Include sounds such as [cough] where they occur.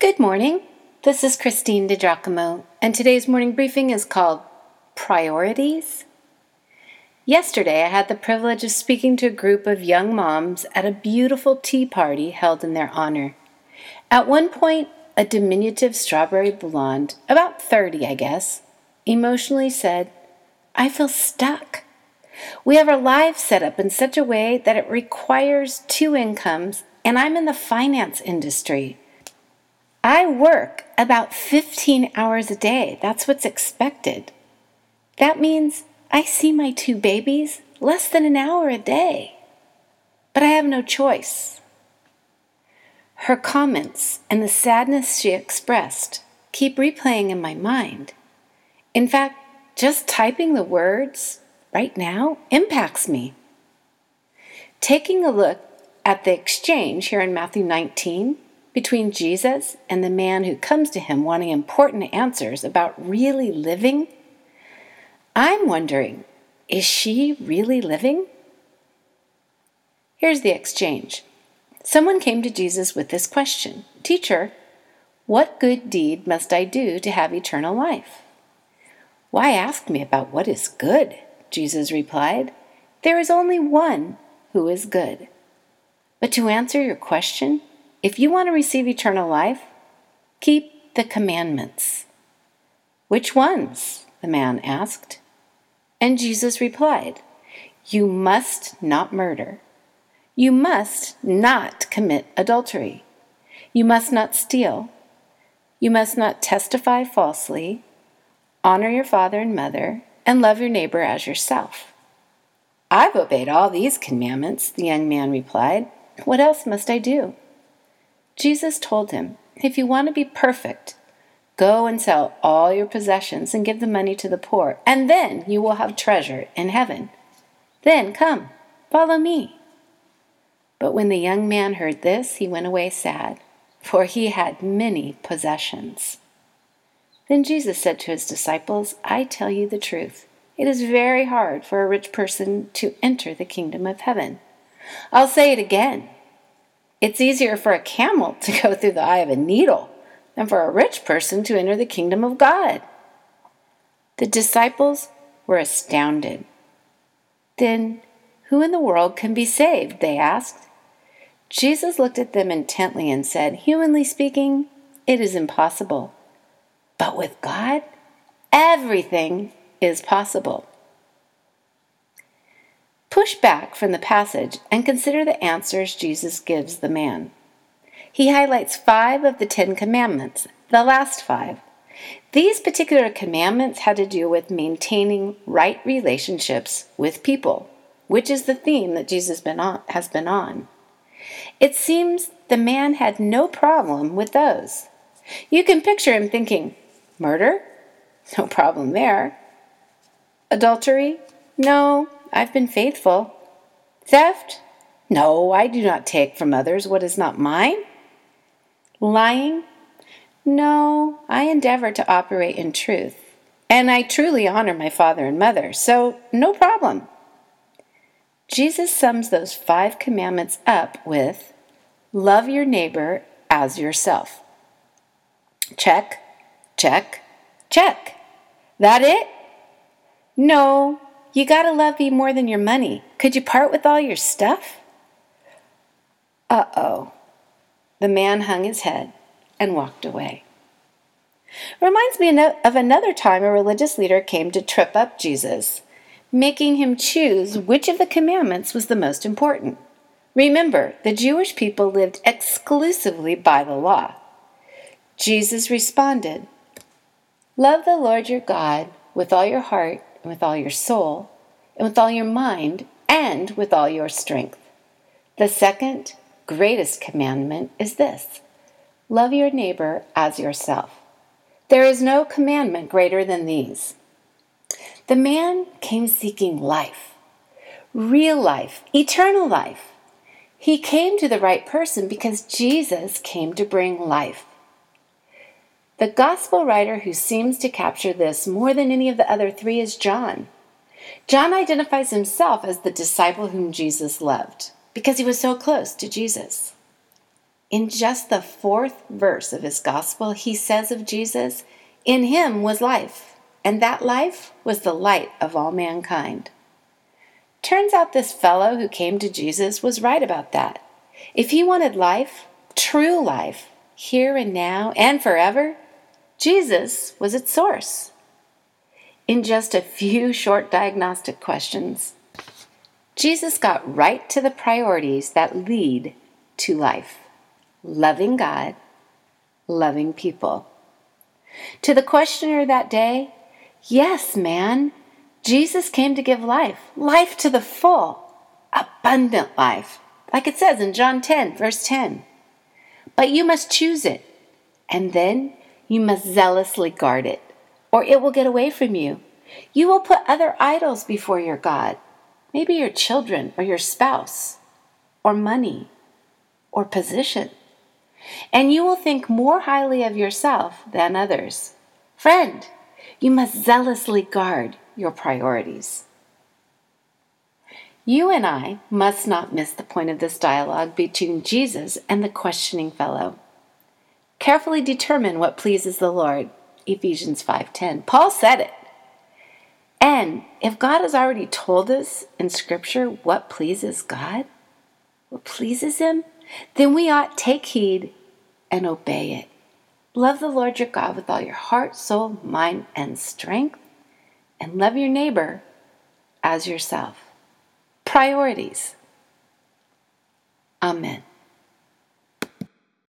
Good morning. This is Christine DiGiacomo, and today's morning briefing is called Priorities. Yesterday, I had the privilege of speaking to a group of young moms at a beautiful tea party held in their honor. At one point, a diminutive strawberry blonde, about 30, I guess, emotionally said, I feel stuck. We have our lives set up in such a way that it requires two incomes, and I'm in the finance industry. I work about 15 hours a day. That's what's expected. That means I see my two babies less than an hour a day. But I have no choice. Her comments and the sadness she expressed keep replaying in my mind. In fact, just typing the words right now impacts me. Taking a look at the exchange here in Matthew 19 between Jesus and the man who comes to him wanting important answers about really living, I'm wondering is she really living? Here's the exchange. Someone came to Jesus with this question Teacher, what good deed must I do to have eternal life? Why ask me about what is good? Jesus replied. There is only one who is good. But to answer your question, if you want to receive eternal life, keep the commandments. Which ones? the man asked. And Jesus replied, You must not murder. You must not commit adultery. You must not steal. You must not testify falsely. Honor your father and mother, and love your neighbor as yourself. I've obeyed all these commandments, the young man replied. What else must I do? Jesus told him, If you want to be perfect, go and sell all your possessions and give the money to the poor, and then you will have treasure in heaven. Then come, follow me. But when the young man heard this, he went away sad, for he had many possessions. Then Jesus said to his disciples, I tell you the truth. It is very hard for a rich person to enter the kingdom of heaven. I'll say it again. It's easier for a camel to go through the eye of a needle than for a rich person to enter the kingdom of God. The disciples were astounded. Then, who in the world can be saved? They asked. Jesus looked at them intently and said, Humanly speaking, it is impossible. But with God, everything is possible. Push back from the passage and consider the answers Jesus gives the man. He highlights five of the Ten Commandments, the last five. These particular commandments had to do with maintaining right relationships with people, which is the theme that Jesus been on, has been on. It seems the man had no problem with those. You can picture him thinking, Murder? No problem there. Adultery? No, I've been faithful. Theft? No, I do not take from others what is not mine. Lying? No, I endeavor to operate in truth. And I truly honor my father and mother, so no problem. Jesus sums those five commandments up with love your neighbor as yourself. Check, check, check. That it? No, you gotta love me more than your money. Could you part with all your stuff? Uh oh. The man hung his head and walked away. Reminds me of another time a religious leader came to trip up Jesus, making him choose which of the commandments was the most important. Remember, the Jewish people lived exclusively by the law. Jesus responded, Love the Lord your God with all your heart and with all your soul, and with all your mind, and with all your strength. The second greatest commandment is this love your neighbor as yourself. There is no commandment greater than these. The man came seeking life, real life, eternal life. He came to the right person because Jesus came to bring life. The gospel writer who seems to capture this more than any of the other three is John. John identifies himself as the disciple whom Jesus loved because he was so close to Jesus. In just the fourth verse of his gospel, he says of Jesus, In him was life, and that life was the light of all mankind. Turns out this fellow who came to Jesus was right about that. If he wanted life, true life, here and now and forever, Jesus was its source. In just a few [laughs] short diagnostic questions, Jesus got right to the priorities that lead to life loving God, loving people. To the questioner that day, yes, man, Jesus came to give life, life to the full, abundant life, like it says in John 10, verse 10. But you must choose it, and then you must zealously guard it, or it will get away from you. You will put other idols before your God, maybe your children, or your spouse, or money, or position. And you will think more highly of yourself than others. Friend, you must zealously guard your priorities. You and I must not miss the point of this dialogue between Jesus and the questioning fellow. Carefully determine what pleases the Lord. Ephesians 5:10. Paul said it. And if God has already told us in scripture what pleases God, what pleases him, then we ought take heed and obey it. Love the Lord your God with all your heart, soul, mind, and strength, and love your neighbor as yourself. Priorities. Amen.